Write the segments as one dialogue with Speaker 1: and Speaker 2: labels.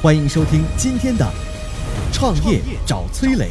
Speaker 1: 欢迎收听今天的创业找崔磊。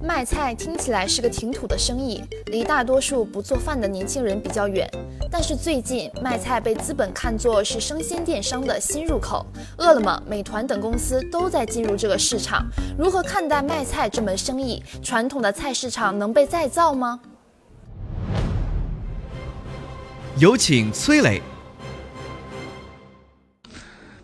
Speaker 2: 卖菜听起来是个挺土的生意，离大多数不做饭的年轻人比较远。但是最近卖菜被资本看作是生鲜电商的新入口，饿了么、美团等公司都在进入这个市场。如何看待卖菜这门生意？传统的菜市场能被再造吗？
Speaker 1: 有请崔磊。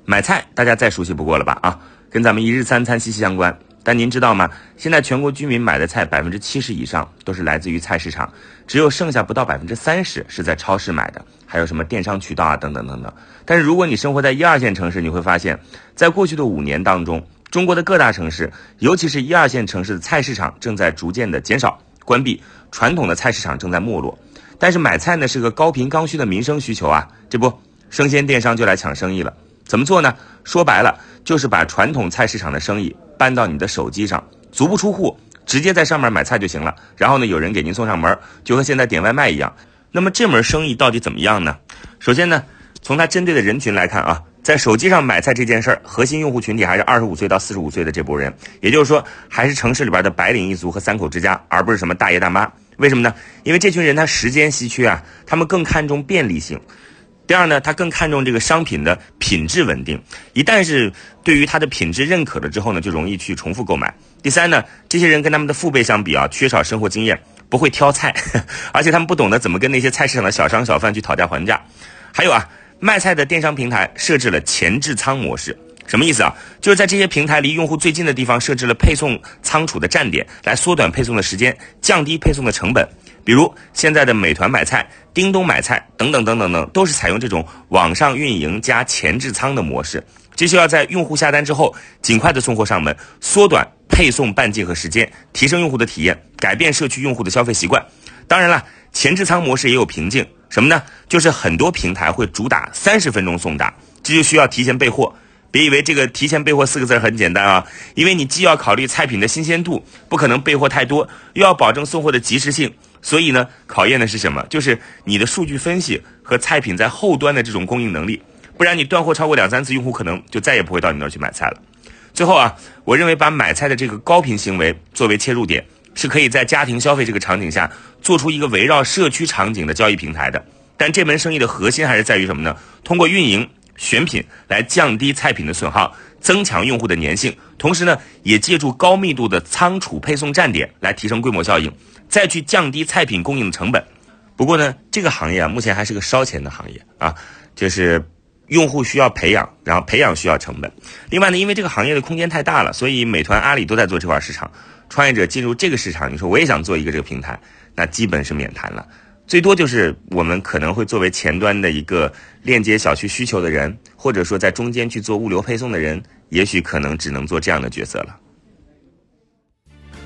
Speaker 3: 买菜大家再熟悉不过了吧？啊，跟咱们一日三餐息息相关。但您知道吗？现在全国居民买的菜百分之七十以上都是来自于菜市场，只有剩下不到百分之三十是在超市买的，还有什么电商渠道啊等等等等。但是如果你生活在一二线城市，你会发现，在过去的五年当中，中国的各大城市，尤其是一二线城市的菜市场正在逐渐的减少、关闭，传统的菜市场正在没落。但是买菜呢是个高频刚需的民生需求啊，这不，生鲜电商就来抢生意了。怎么做呢？说白了就是把传统菜市场的生意。搬到你的手机上，足不出户，直接在上面买菜就行了。然后呢，有人给您送上门，就和现在点外卖一样。那么这门生意到底怎么样呢？首先呢，从它针对的人群来看啊，在手机上买菜这件事儿，核心用户群体还是二十五岁到四十五岁的这波人，也就是说，还是城市里边的白领一族和三口之家，而不是什么大爷大妈。为什么呢？因为这群人他时间稀缺啊，他们更看重便利性。第二呢，他更看重这个商品的品质稳定，一旦是对于它的品质认可了之后呢，就容易去重复购买。第三呢，这些人跟他们的父辈相比啊，缺少生活经验，不会挑菜，而且他们不懂得怎么跟那些菜市场的小商小贩去讨价还价。还有啊，卖菜的电商平台设置了前置仓模式，什么意思啊？就是在这些平台离用户最近的地方设置了配送仓储的站点，来缩短配送的时间，降低配送的成本。比如现在的美团买菜、叮咚买菜等等等等等，都是采用这种网上运营加前置仓的模式，这需要在用户下单之后尽快的送货上门，缩短配送半径和时间，提升用户的体验，改变社区用户的消费习惯。当然了，前置仓模式也有瓶颈，什么呢？就是很多平台会主打三十分钟送达，这就需要提前备货。别以为这个提前备货四个字很简单啊，因为你既要考虑菜品的新鲜度，不可能备货太多，又要保证送货的及时性。所以呢，考验的是什么？就是你的数据分析和菜品在后端的这种供应能力，不然你断货超过两三次，用户可能就再也不会到你那儿去买菜了。最后啊，我认为把买菜的这个高频行为作为切入点，是可以在家庭消费这个场景下做出一个围绕社区场景的交易平台的。但这门生意的核心还是在于什么呢？通过运营选品来降低菜品的损耗，增强用户的粘性，同时呢，也借助高密度的仓储配送站点来提升规模效应。再去降低菜品供应的成本，不过呢，这个行业啊，目前还是个烧钱的行业啊，就是用户需要培养，然后培养需要成本。另外呢，因为这个行业的空间太大了，所以美团、阿里都在做这块市场。创业者进入这个市场，你说我也想做一个这个平台，那基本是免谈了。最多就是我们可能会作为前端的一个链接小区需求的人，或者说在中间去做物流配送的人，也许可能只能做这样的角色了。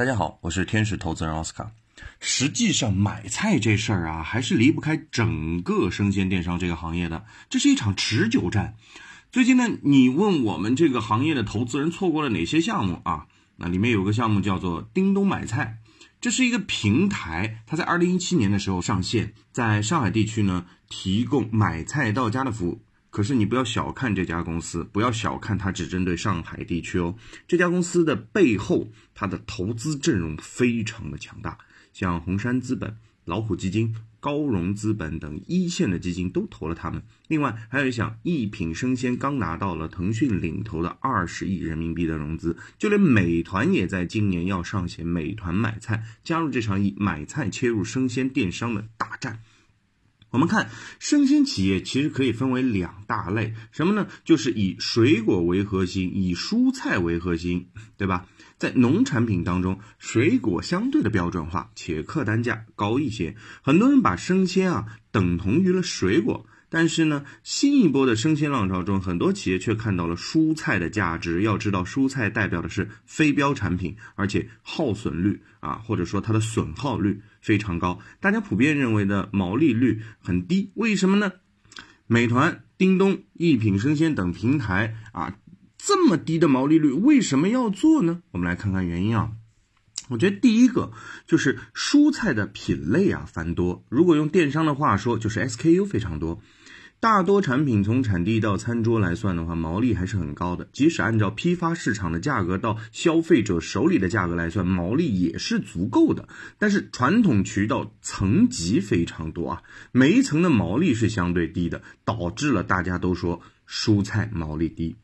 Speaker 4: 大家好，我是天使投资人奥斯卡。实际上，买菜这事儿啊，还是离不开整个生鲜电商这个行业的。这是一场持久战。最近呢，你问我们这个行业的投资人错过了哪些项目啊？那里面有个项目叫做叮咚买菜，这是一个平台，它在二零一七年的时候上线，在上海地区呢提供买菜到家的服务。可是你不要小看这家公司，不要小看它只针对上海地区哦。这家公司的背后，它的投资阵容非常的强大，像红杉资本、老虎基金、高融资本等一线的基金都投了他们。另外还有一项一品生鲜刚拿到了腾讯领投的二十亿人民币的融资，就连美团也在今年要上线美团买菜，加入这场以买菜切入生鲜电商的大战。我们看生鲜企业其实可以分为两大类，什么呢？就是以水果为核心，以蔬菜为核心，对吧？在农产品当中，水果相对的标准化，且客单价高一些。很多人把生鲜啊等同于了水果。但是呢，新一波的生鲜浪潮中，很多企业却看到了蔬菜的价值。要知道，蔬菜代表的是非标产品，而且耗损率啊，或者说它的损耗率非常高。大家普遍认为的毛利率很低，为什么呢？美团、叮咚、一品生鲜等平台啊，这么低的毛利率，为什么要做呢？我们来看看原因啊。我觉得第一个就是蔬菜的品类啊繁多，如果用电商的话说，就是 SKU 非常多。大多产品从产地到餐桌来算的话，毛利还是很高的。即使按照批发市场的价格到消费者手里的价格来算，毛利也是足够的。但是传统渠道层级非常多啊，每一层的毛利是相对低的，导致了大家都说蔬菜毛利低。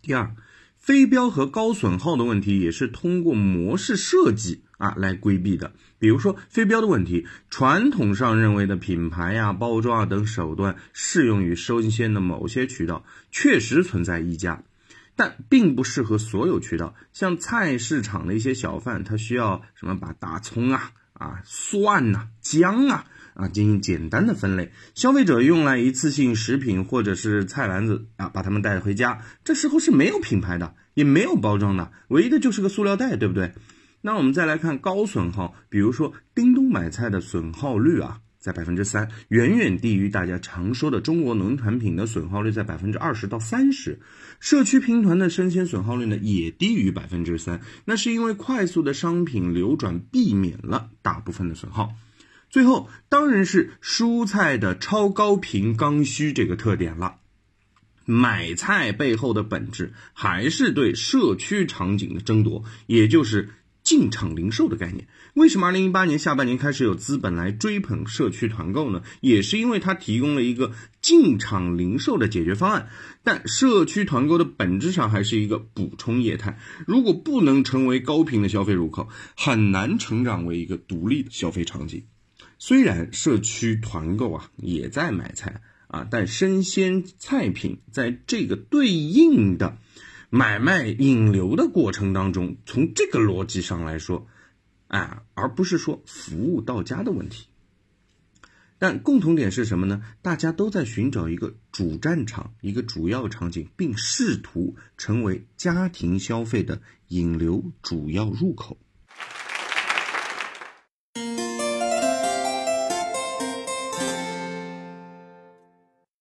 Speaker 4: 第二。非标和高损耗的问题也是通过模式设计啊来规避的。比如说非标的问题，传统上认为的品牌呀、包装啊等手段适用于生鲜的某些渠道，确实存在溢价，但并不适合所有渠道。像菜市场的一些小贩，他需要什么把大葱啊、啊蒜呐、姜啊。啊，进行简单的分类，消费者用来一次性食品或者是菜篮子啊，把它们带回家，这时候是没有品牌的，也没有包装的，唯一的就是个塑料袋，对不对？那我们再来看高损耗，比如说叮咚买菜的损耗率啊，在百分之三，远远低于大家常说的中国农产品的损耗率在百分之二十到三十，社区拼团的生鲜损耗率呢也低于百分之三，那是因为快速的商品流转避免了大部分的损耗。最后当然是蔬菜的超高频刚需这个特点了。买菜背后的本质还是对社区场景的争夺，也就是进场零售的概念。为什么二零一八年下半年开始有资本来追捧社区团购呢？也是因为它提供了一个进场零售的解决方案。但社区团购的本质上还是一个补充业态，如果不能成为高频的消费入口，很难成长为一个独立的消费场景。虽然社区团购啊也在买菜啊，但生鲜菜品在这个对应的买卖引流的过程当中，从这个逻辑上来说，啊，而不是说服务到家的问题。但共同点是什么呢？大家都在寻找一个主战场，一个主要场景，并试图成为家庭消费的引流主要入口。